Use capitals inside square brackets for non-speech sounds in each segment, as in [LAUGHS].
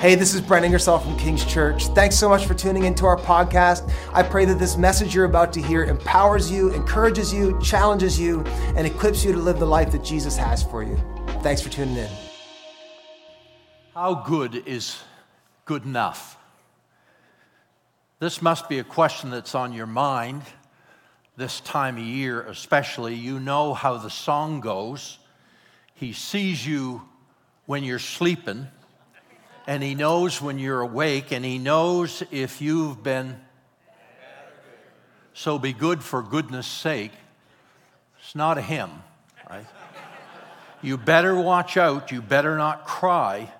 Hey, this is Brent Ingersoll from King's Church. Thanks so much for tuning into our podcast. I pray that this message you're about to hear empowers you, encourages you, challenges you, and equips you to live the life that Jesus has for you. Thanks for tuning in. How good is good enough? This must be a question that's on your mind this time of year, especially. You know how the song goes. He sees you when you're sleeping and He knows when you're awake, and He knows if you've been. So be good for goodness sake. It's not a hymn, right? You better watch out. You better not cry.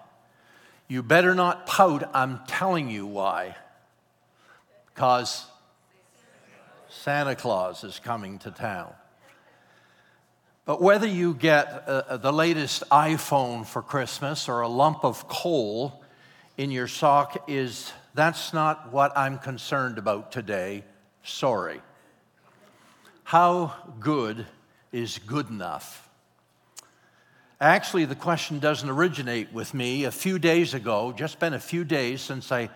You better not pout. I'm telling you why. Because Santa Claus is coming to town. But whether you get uh, uh, the latest iPhone for Christmas or a lump of coal in your sock is that's not what I'm concerned about today. Sorry. How good is good enough? Actually, the question doesn't originate with me. A few days ago, just been a few days since I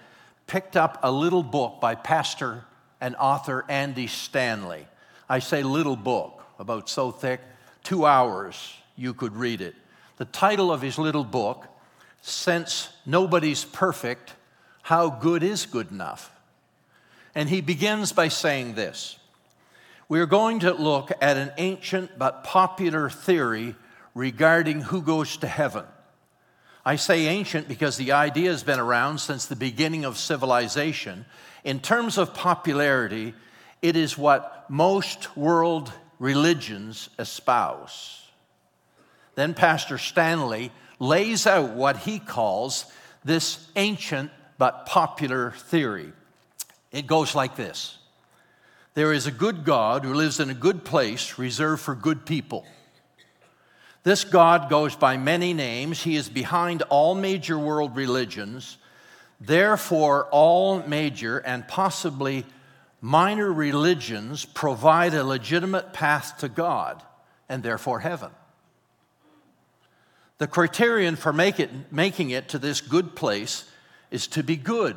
picked up a little book by pastor and author Andy Stanley. I say little book, about so thick, two hours you could read it. The title of his little book, Since Nobody's Perfect, How Good is Good Enough? And he begins by saying this We're going to look at an ancient but popular theory regarding who goes to heaven. I say ancient because the idea has been around since the beginning of civilization. In terms of popularity, it is what most world religions espouse. Then Pastor Stanley lays out what he calls this ancient but popular theory. It goes like this There is a good God who lives in a good place reserved for good people. This God goes by many names. He is behind all major world religions. Therefore, all major and possibly minor religions provide a legitimate path to God and therefore heaven. The criterion for it, making it to this good place is to be good.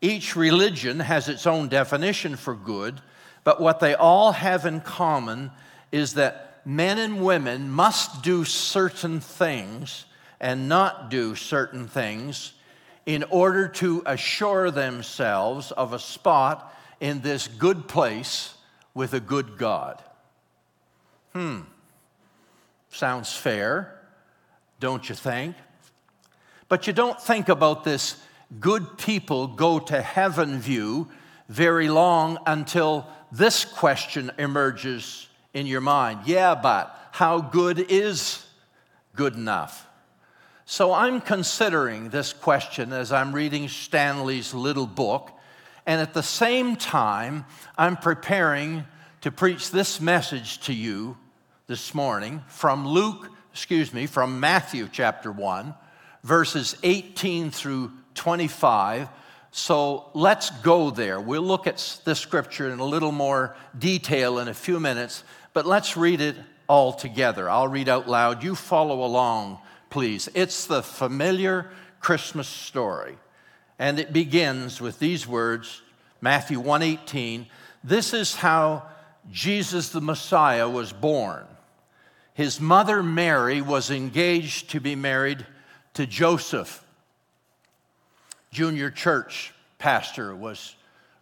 Each religion has its own definition for good, but what they all have in common is that men and women must do certain things and not do certain things in order to assure themselves of a spot in this good place with a good God. Hmm. Sounds fair, don't you think? But you don't think about this good people go to heaven view very long until this question emerges in your mind. Yeah, but how good is good enough? So I'm considering this question as I'm reading Stanley's little book, and at the same time, I'm preparing to preach this message to you this morning from Luke, excuse me, from Matthew chapter 1, verses 18 through 25. So let's go there. We'll look at this scripture in a little more detail in a few minutes, but let's read it all together. I'll read out loud. You follow along please. It's the familiar Christmas story. And it begins with these words, Matthew 1:18, this is how Jesus the Messiah was born. His mother Mary was engaged to be married to Joseph. Junior church pastor was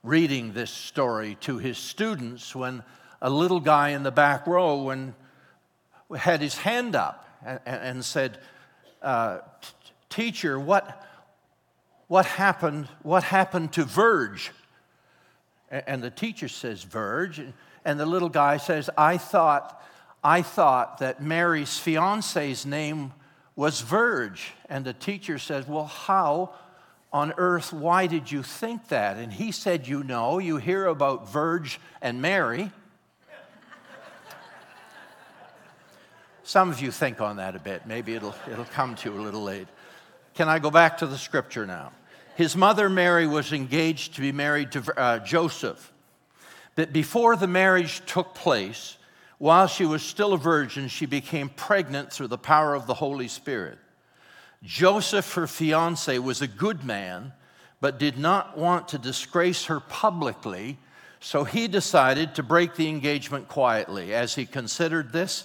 reading this story to his students when a little guy in the back row when had his hand up and, and said, uh, teacher, what, what happened, what happened to Verge? And the teacher says, Verge. And the little guy says, I thought, I thought that Mary's fiance's name was Verge. And the teacher says, Well, how on earth, why did you think that? And he said, You know, you hear about Verge and Mary. Some of you think on that a bit. Maybe it'll, it'll come to you a little late. Can I go back to the scripture now? His mother Mary was engaged to be married to uh, Joseph. But before the marriage took place, while she was still a virgin, she became pregnant through the power of the Holy Spirit. Joseph, her fiance, was a good man, but did not want to disgrace her publicly, so he decided to break the engagement quietly. As he considered this,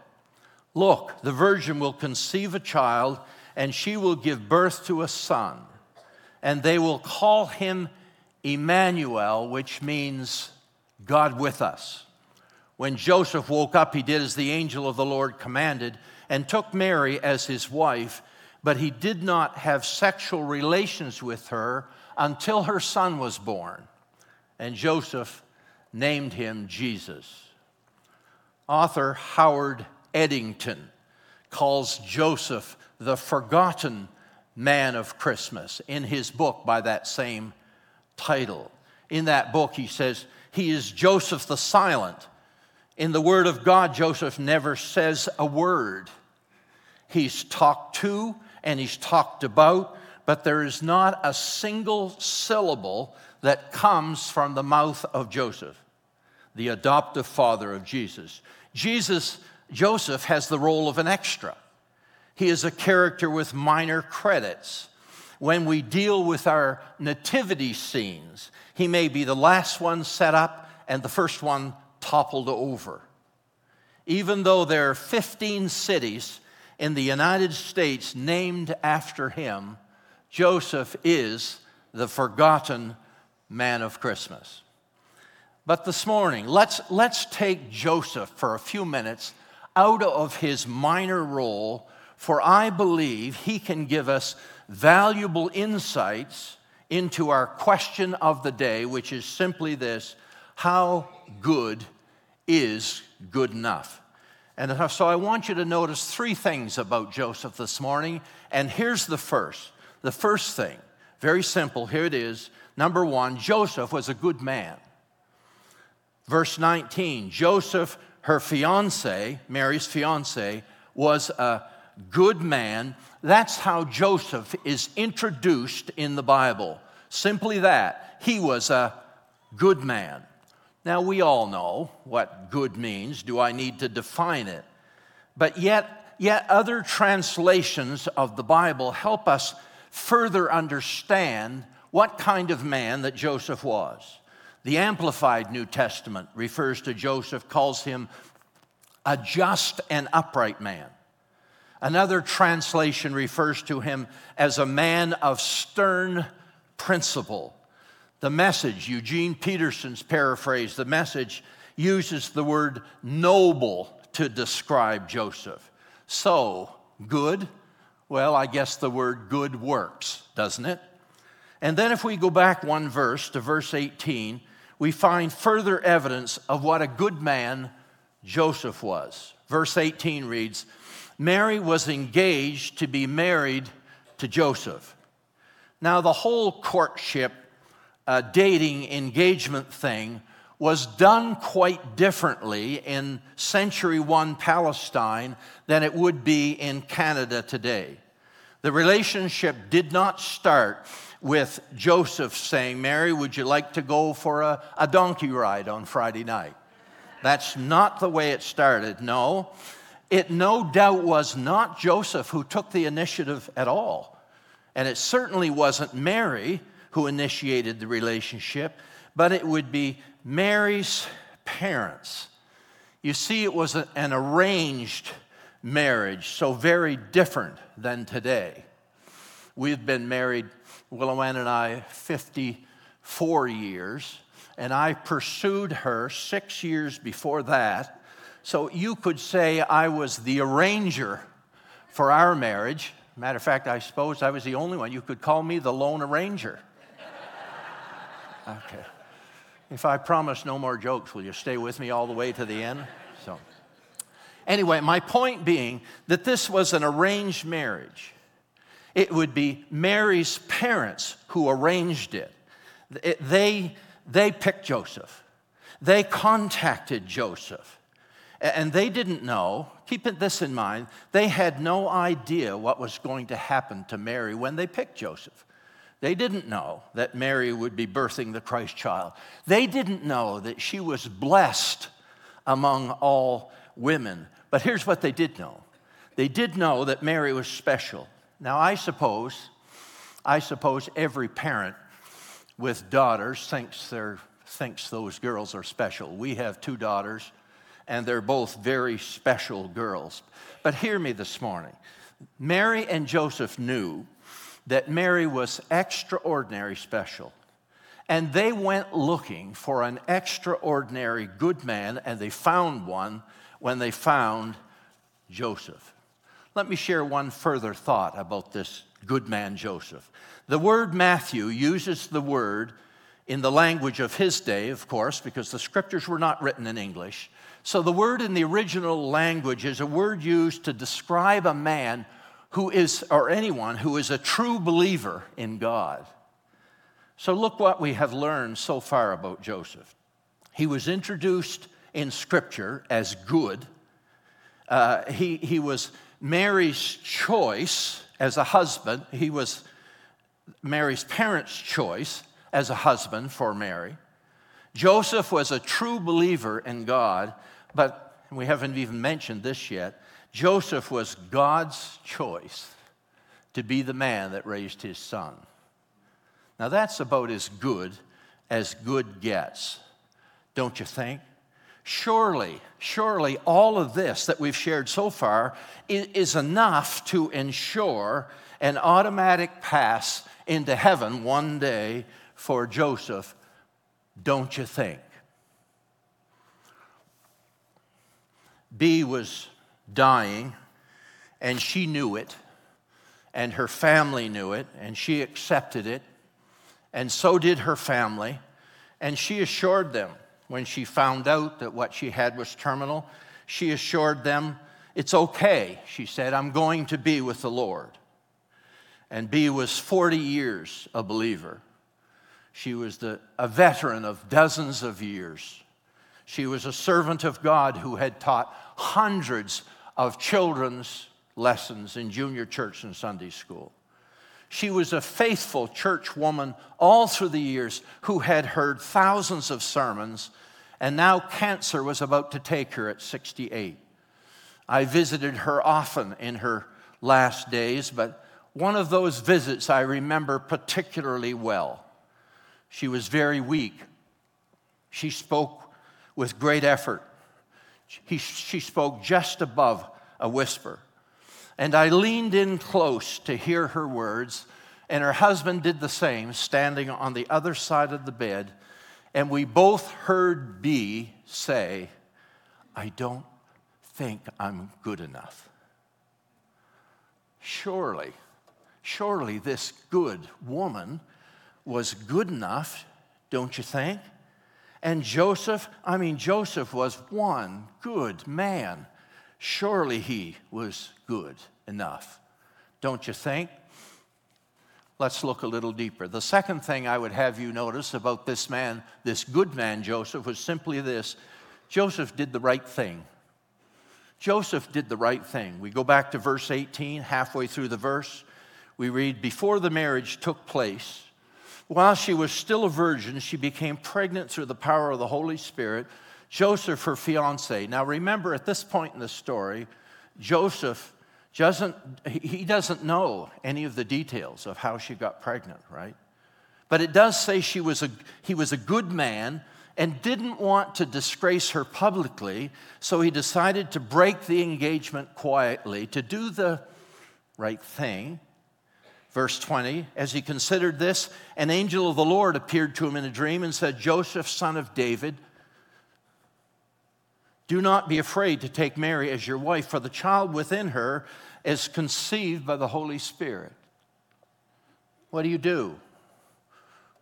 Look, the virgin will conceive a child, and she will give birth to a son, and they will call him Emmanuel, which means God with us. When Joseph woke up, he did as the angel of the Lord commanded and took Mary as his wife, but he did not have sexual relations with her until her son was born. And Joseph named him Jesus. Author Howard Edington calls Joseph the forgotten man of Christmas in his book by that same title. In that book, he says, He is Joseph the silent in the Word of God, Joseph never says a word. He's talked to and he's talked about, but there is not a single syllable that comes from the mouth of Joseph, the adoptive father of Jesus. Jesus, Joseph, has the role of an extra. He is a character with minor credits. When we deal with our nativity scenes, he may be the last one set up and the first one toppled over. Even though there are 15 cities in the United States named after him, Joseph is the forgotten man of Christmas. But this morning, let's, let's take Joseph for a few minutes out of his minor role, for I believe he can give us valuable insights into our question of the day, which is simply this how good is good enough. And so I want you to notice three things about Joseph this morning. And here's the first. The first thing, very simple, here it is. Number one, Joseph was a good man. Verse 19, Joseph, her fiance, Mary's fiance, was a good man. That's how Joseph is introduced in the Bible. Simply that. He was a good man. Now, we all know what good means. Do I need to define it? But yet, yet other translations of the Bible help us further understand what kind of man that Joseph was. The Amplified New Testament refers to Joseph, calls him a just and upright man. Another translation refers to him as a man of stern principle. The message, Eugene Peterson's paraphrase, the message uses the word noble to describe Joseph. So, good, well, I guess the word good works, doesn't it? And then if we go back one verse to verse 18, we find further evidence of what a good man Joseph was. Verse 18 reads Mary was engaged to be married to Joseph. Now, the whole courtship uh, dating engagement thing was done quite differently in century one Palestine than it would be in Canada today. The relationship did not start with Joseph saying, Mary, would you like to go for a, a donkey ride on Friday night? That's not the way it started. No, it no doubt was not Joseph who took the initiative at all. And it certainly wasn't Mary who initiated the relationship, but it would be Mary's parents. You see, it was an arranged marriage, so very different than today. We've been married, Willow Ann and I, 54 years, and I pursued her six years before that. So you could say I was the arranger for our marriage. Matter of fact, I suppose I was the only one. You could call me the lone arranger. Okay. If I promise no more jokes, will you stay with me all the way to the end? So, anyway, my point being that this was an arranged marriage. It would be Mary's parents who arranged it. they, they picked Joseph, they contacted Joseph. And they didn't know, keep this in mind, they had no idea what was going to happen to Mary when they picked Joseph. They didn't know that Mary would be birthing the Christ child. They didn't know that she was blessed among all women. But here's what they did know they did know that Mary was special. Now, I suppose, I suppose every parent with daughters thinks, thinks those girls are special. We have two daughters, and they're both very special girls. But hear me this morning Mary and Joseph knew that Mary was extraordinary special. And they went looking for an extraordinary good man, and they found one when they found Joseph. Let me share one further thought about this good man Joseph. The word Matthew uses the word in the language of his day, of course, because the scriptures were not written in English. So the word in the original language is a word used to describe a man who is, or anyone who is a true believer in God. So look what we have learned so far about Joseph. He was introduced in Scripture as good. Uh, he, he was Mary's choice as a husband. He was Mary's parents' choice as a husband for Mary. Joseph was a true believer in God, but we haven't even mentioned this yet. Joseph was God's choice to be the man that raised his son. Now, that's about as good as good gets, don't you think? Surely, surely all of this that we've shared so far is enough to ensure an automatic pass into heaven one day for Joseph, don't you think? B was dying, and she knew it, and her family knew it, and she accepted it, and so did her family. And she assured them when she found out that what she had was terminal, she assured them, It's okay, she said, I'm going to be with the Lord. And B was 40 years a believer. She was the, a veteran of dozens of years. She was a servant of God who had taught hundreds of children's lessons in junior church and Sunday school. She was a faithful church woman all through the years who had heard thousands of sermons, and now cancer was about to take her at 68. I visited her often in her last days, but one of those visits I remember particularly well. She was very weak. She spoke with great effort. He, she spoke just above a whisper. And I leaned in close to hear her words, and her husband did the same, standing on the other side of the bed. And we both heard B say, I don't think I'm good enough. Surely, surely this good woman was good enough, don't you think? And Joseph, I mean, Joseph was one good man. Surely he was good enough, don't you think? Let's look a little deeper. The second thing I would have you notice about this man, this good man Joseph, was simply this Joseph did the right thing. Joseph did the right thing. We go back to verse 18, halfway through the verse. We read, Before the marriage took place, while she was still a virgin, she became pregnant through the power of the Holy Spirit. Joseph, her fiance. Now remember, at this point in the story, Joseph doesn't, he doesn't know any of the details of how she got pregnant, right? But it does say she was a, he was a good man and didn't want to disgrace her publicly, so he decided to break the engagement quietly, to do the right thing. Verse 20, as he considered this, an angel of the Lord appeared to him in a dream and said, Joseph, son of David, do not be afraid to take Mary as your wife, for the child within her is conceived by the Holy Spirit. What do you do?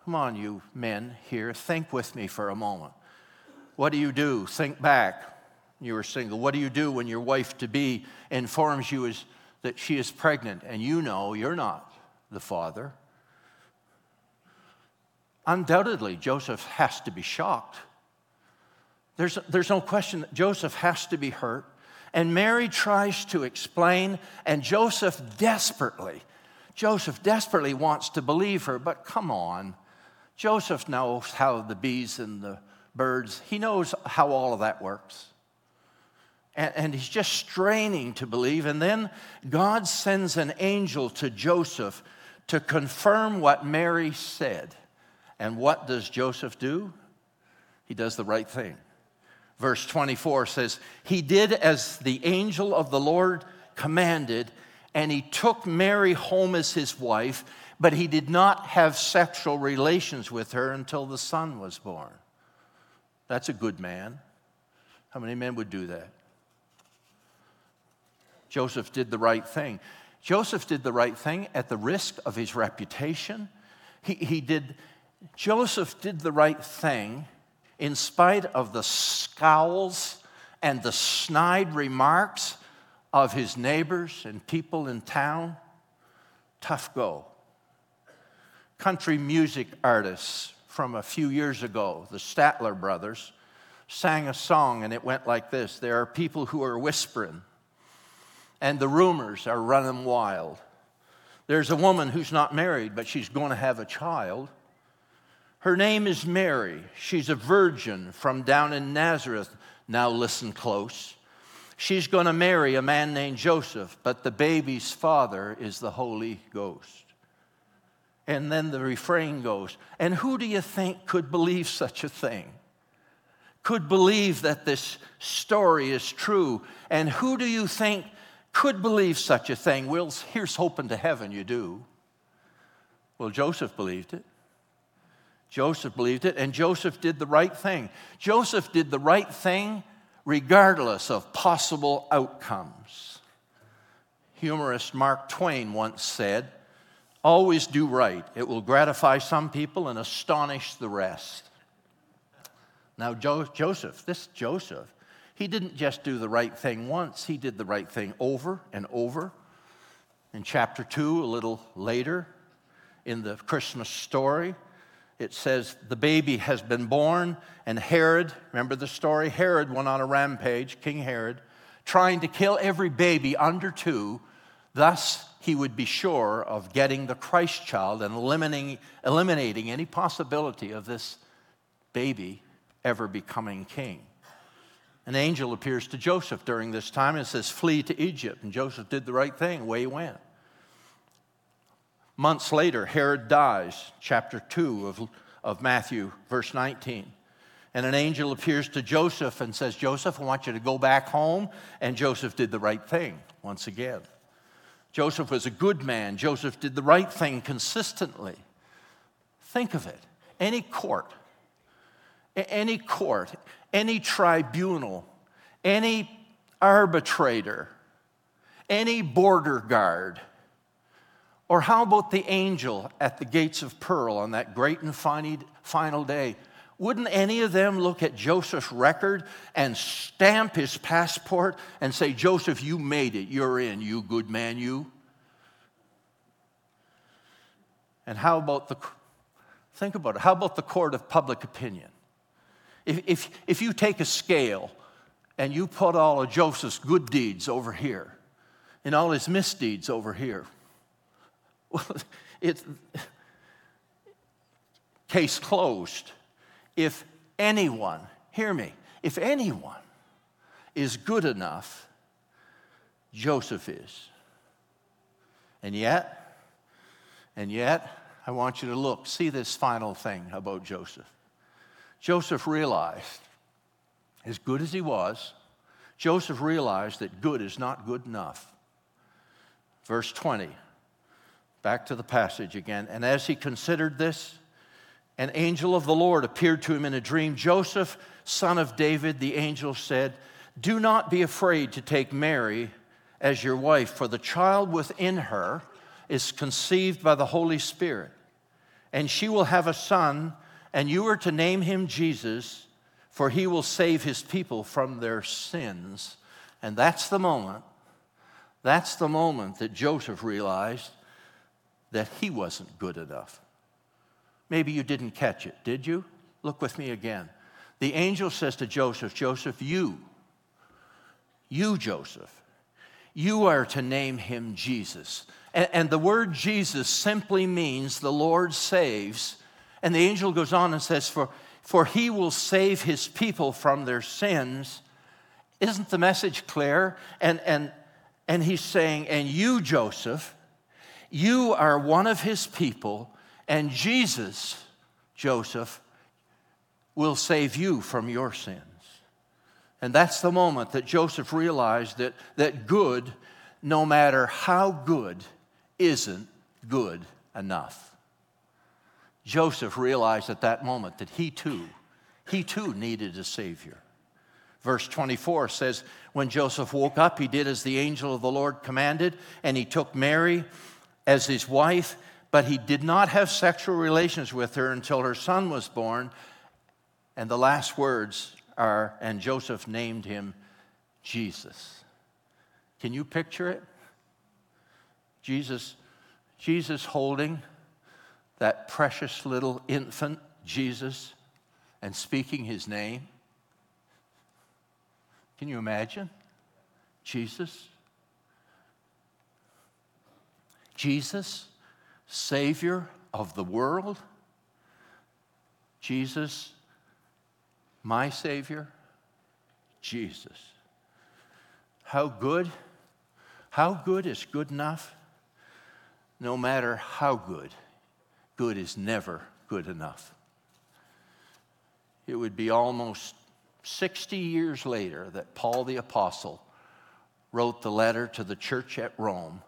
Come on, you men here, think with me for a moment. What do you do? Think back. You were single. What do you do when your wife to be informs you is that she is pregnant and you know you're not the father, undoubtedly Joseph has to be shocked. There's, there's no question that Joseph has to be hurt. And Mary tries to explain, and Joseph desperately, Joseph desperately wants to believe her, but come on. Joseph knows how the bees and the birds, he knows how all of that works. And, and he's just straining to believe. And then God sends an angel to Joseph to confirm what Mary said. And what does Joseph do? He does the right thing. Verse 24 says, He did as the angel of the Lord commanded, and he took Mary home as his wife, but he did not have sexual relations with her until the son was born. That's a good man. How many men would do that? Joseph did the right thing. Joseph did the right thing at the risk of his reputation. He, he did, Joseph did the right thing in spite of the scowls and the snide remarks of his neighbors and people in town. Tough go. Country music artists from a few years ago, the Statler brothers, sang a song and it went like this There are people who are whispering, and the rumors are running wild. There's a woman who's not married, but she's going to have a child. Her name is Mary. She's a virgin from down in Nazareth. Now, listen close. She's going to marry a man named Joseph, but the baby's father is the Holy Ghost. And then the refrain goes, And who do you think could believe such a thing? Could believe that this story is true? And who do you think could believe such a thing? Well, here's hoping to heaven you do. Well, Joseph believed it. Joseph believed it, and Joseph did the right thing. Joseph did the right thing regardless of possible outcomes. Humorist Mark Twain once said, Always do right. It will gratify some people and astonish the rest. Now, jo- Joseph, this Joseph, he didn't just do the right thing once, he did the right thing over and over. In chapter 2, a little later, in the Christmas story, it says the baby has been born, and Herod, remember the story? Herod went on a rampage, King Herod, trying to kill every baby under two. Thus, he would be sure of getting the Christ child and eliminating, eliminating any possibility of this baby ever becoming king. An angel appears to Joseph during this time and says, Flee to Egypt. And Joseph did the right thing, away he went. Months later, Herod dies, chapter 2 of, of Matthew, verse 19. And an angel appears to Joseph and says, Joseph, I want you to go back home. And Joseph did the right thing once again. Joseph was a good man. Joseph did the right thing consistently. Think of it any court, any court, any tribunal, any arbitrator, any border guard, or how about the angel at the gates of pearl on that great and final day? Wouldn't any of them look at Joseph's record and stamp his passport and say, Joseph, you made it. You're in, you good man, you? And how about the, think about it, how about the court of public opinion? If, if, if you take a scale and you put all of Joseph's good deeds over here and all his misdeeds over here, well, [LAUGHS] it's case closed. If anyone, hear me, if anyone is good enough, Joseph is. And yet, and yet, I want you to look, see this final thing about Joseph. Joseph realized, as good as he was, Joseph realized that good is not good enough. Verse 20 Back to the passage again. And as he considered this, an angel of the Lord appeared to him in a dream. Joseph, son of David, the angel said, Do not be afraid to take Mary as your wife, for the child within her is conceived by the Holy Spirit. And she will have a son, and you are to name him Jesus, for he will save his people from their sins. And that's the moment That's the moment that Joseph realized that he wasn't good enough. Maybe you didn't catch it, did you? Look with me again. The angel says to Joseph, Joseph, you, you, Joseph, you are to name him Jesus. And, and, the word Jesus simply means the Lord saves. And the angel goes on and says, for, for he will save his people from their sins. Isn't the message clear? And, and, and he's saying, and you, Joseph, you are one of his people, and Jesus, Joseph, will save you from your sins. And that's the moment that Joseph realized that, that good, no matter how good, isn't good enough. Joseph realized at that moment that he too, he too needed a Savior. Verse 24 says, When Joseph woke up, he did as the angel of the Lord commanded, and he took Mary as his wife, but he did not have sexual relations with her until her son was born and the last words are, and Joseph named him Jesus. Can you picture it? Jesus, Jesus holding that precious little infant, Jesus, and speaking his name. Can you imagine? Jesus. Jesus, Savior of the world. Jesus, my Savior, Jesus. How good? How good is good enough? No matter how good, good is never good enough. It would be almost 60 years later that Paul the Apostle wrote the letter to the church at Rome.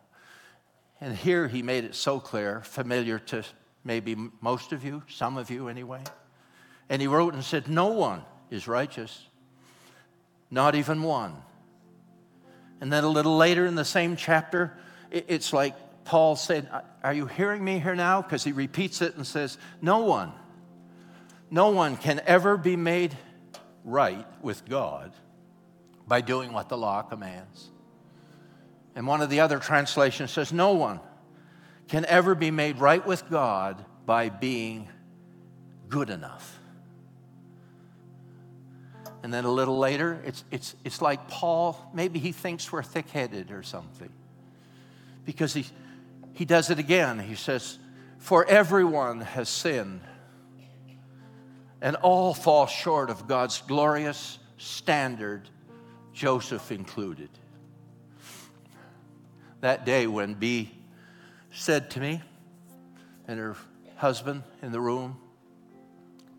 And here he made it so clear, familiar to maybe most of you, some of you anyway. And he wrote and said, No one is righteous, not even one. And then a little later in the same chapter, it's like Paul said, Are you hearing me here now? Because he repeats it and says, No one, no one can ever be made right with God by doing what the law commands. And one of the other translations says, No one can ever be made right with God by being good enough. And then a little later, it's, it's, it's like Paul, maybe he thinks we're thick headed or something. Because he, he does it again. He says, For everyone has sinned, and all fall short of God's glorious standard, Joseph included. That day when B said to me and her husband in the room,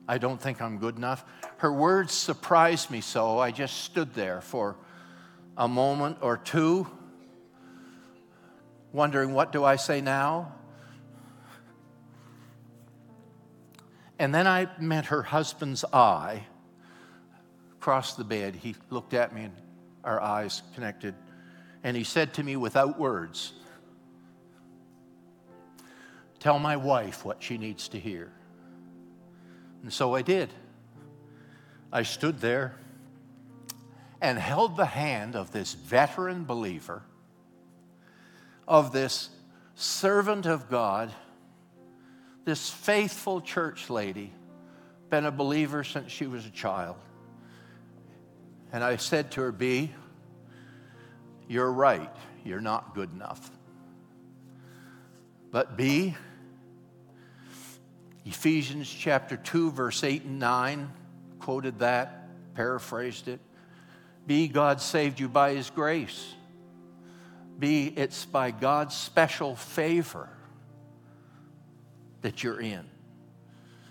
I don't think I'm good enough. Her words surprised me so, I just stood there for a moment or two, wondering, what do I say now? And then I met her husband's eye across the bed. He looked at me and our eyes connected. And he said to me without words, Tell my wife what she needs to hear. And so I did. I stood there and held the hand of this veteran believer, of this servant of God, this faithful church lady, been a believer since she was a child. And I said to her, B, you're right, you're not good enough. But B, Ephesians chapter 2, verse 8 and 9, quoted that, paraphrased it. B God saved you by his grace. B it's by God's special favor that you're in.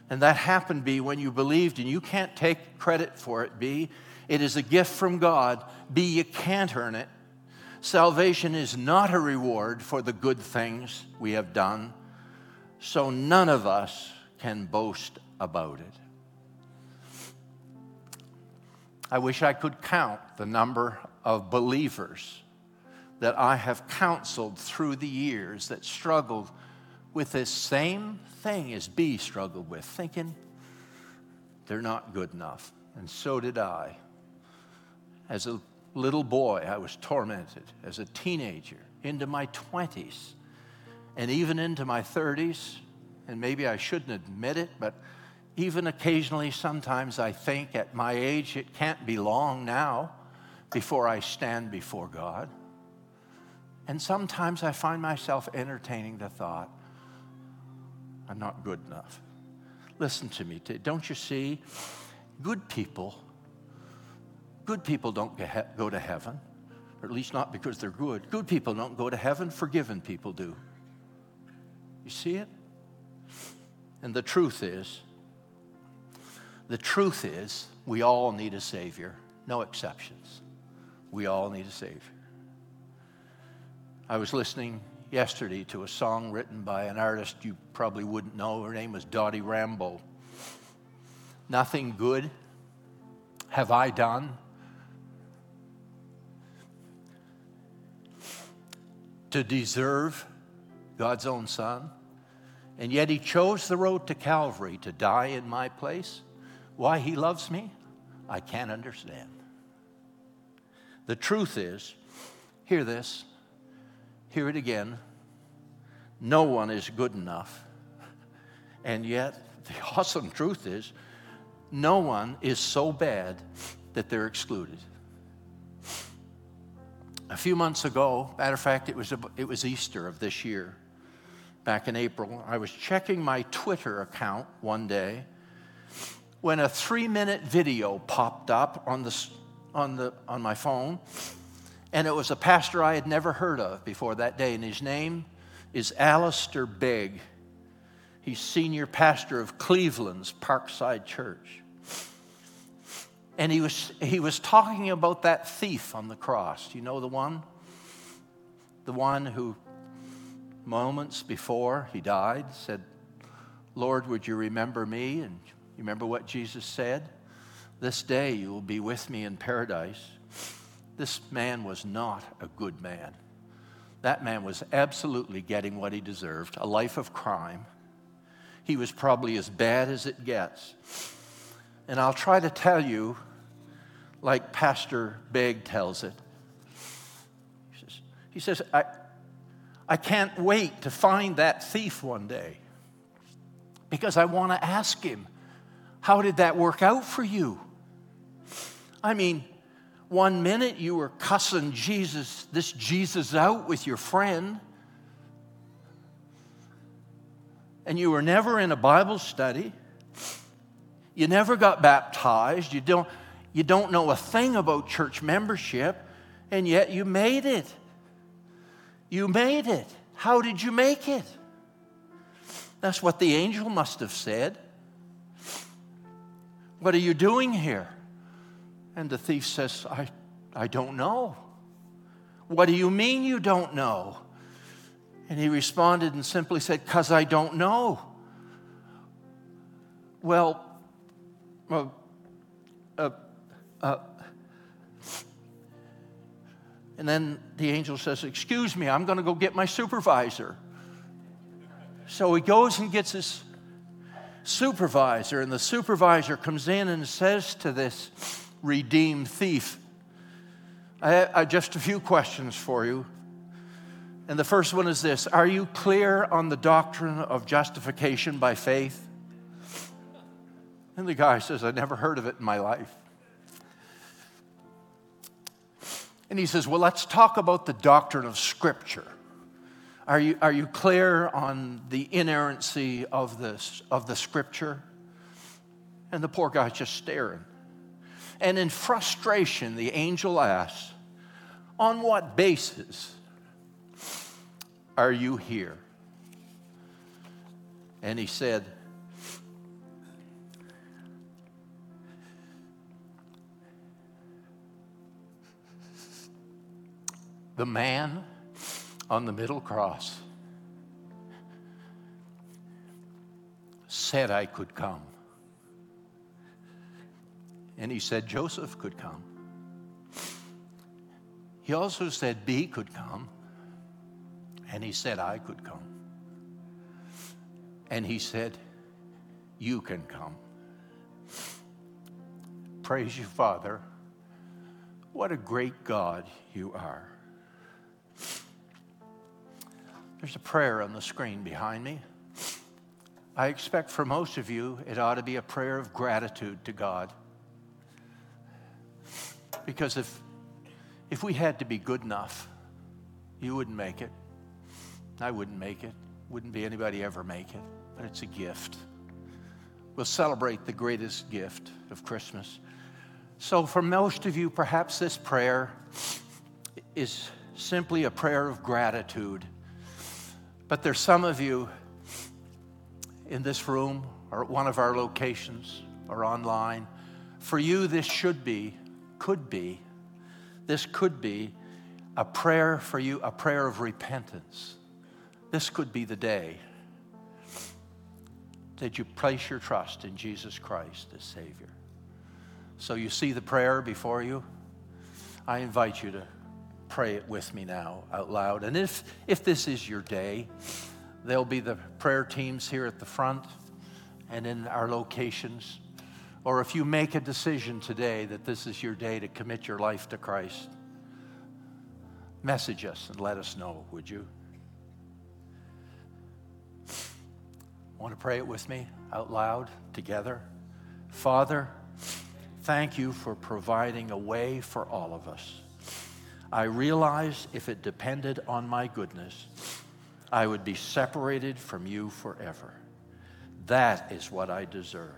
And that happened, B, when you believed, and you can't take credit for it, B. It is a gift from God. B, you can't earn it. Salvation is not a reward for the good things we have done. So none of us can boast about it. I wish I could count the number of believers that I have counseled through the years that struggled with this same thing as B struggled with, thinking they're not good enough. And so did I. As a little boy, I was tormented as a teenager into my 20s and even into my 30s. And maybe I shouldn't admit it, but even occasionally, sometimes I think at my age, it can't be long now before I stand before God. And sometimes I find myself entertaining the thought, I'm not good enough. Listen to me. Don't you see? Good people, good people don't go to heaven, or at least not because they're good. Good people don't go to heaven, forgiven people do. You see it? And the truth is, the truth is, we all need a Savior, no exceptions. We all need a Savior. I was listening yesterday to a song written by an artist you probably wouldn't know. Her name was Dottie Rambo. Nothing good have I done to deserve God's own Son, and yet He chose the road to Calvary to die in my place. Why He loves me, I can't understand. The truth is, hear this, hear it again. No one is good enough. And yet, the [LAUGHS] awesome truth is, no one is so bad that they're excluded a few months ago, matter of fact, it was, it was Easter of this year, back in April, I was checking my Twitter account one day when a three minute video popped up on, the, on, the, on my phone. And it was a pastor I had never heard of before that day, and his name is Alistair Begg. He's senior pastor of Cleveland's Parkside Church. And he was, he was talking about that thief on the cross. You know the one? The one who, moments before he died, said, Lord, would you remember me? And you remember what Jesus said? This day you will be with me in paradise. This man was not a good man. That man was absolutely getting what he deserved a life of crime. He was probably as bad as it gets. And I'll try to tell you like Pastor Begg tells it. He says, he says I, I can't wait to find that thief one day because I want to ask him, How did that work out for you? I mean, one minute you were cussing Jesus, this Jesus out with your friend, and you were never in a Bible study. You never got baptized. You don't, you don't know a thing about church membership, and yet you made it. You made it. How did you make it? That's what the angel must have said. What are you doing here? And the thief says, I, I don't know. What do you mean you don't know? And he responded and simply said, Because I don't know. Well, well uh, uh, and then the angel says, Excuse me, I'm going to go get my supervisor. So he goes and gets his supervisor, and the supervisor comes in and says to this redeemed thief, I have just a few questions for you. And the first one is this Are you clear on the doctrine of justification by faith? And the guy says, I never heard of it in my life. And he says, Well, let's talk about the doctrine of Scripture. Are you, are you clear on the inerrancy of, this, of the Scripture? And the poor guy's just staring. And in frustration, the angel asks, On what basis are you here? And he said, the man on the middle cross said I could come. And he said Joseph could come. He also said B could come. And he said I could come. And he said, You can come. Praise you, Father. What a great God you are. There's a prayer on the screen behind me. I expect for most of you, it ought to be a prayer of gratitude to God. Because if, if we had to be good enough, you wouldn't make it. I wouldn't make it. Wouldn't be anybody ever make it. But it's a gift. We'll celebrate the greatest gift of Christmas. So, for most of you, perhaps this prayer is simply a prayer of gratitude. But there's some of you in this room or at one of our locations or online. For you, this should be, could be, this could be a prayer for you, a prayer of repentance. This could be the day that you place your trust in Jesus Christ as Savior. So you see the prayer before you? I invite you to pray it with me now out loud. And if, if this is your day, there'll be the prayer teams here at the front and in our locations. Or if you make a decision today that this is your day to commit your life to Christ, message us and let us know, would you? Want to pray it with me out loud together? Father, thank you for providing a way for all of us. I realize if it depended on my goodness, I would be separated from you forever. That is what I deserve.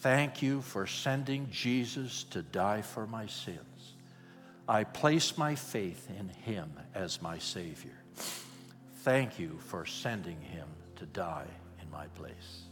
Thank you for sending Jesus to die for my sins. I place my faith in him as my Savior. Thank you for sending him to die in my place.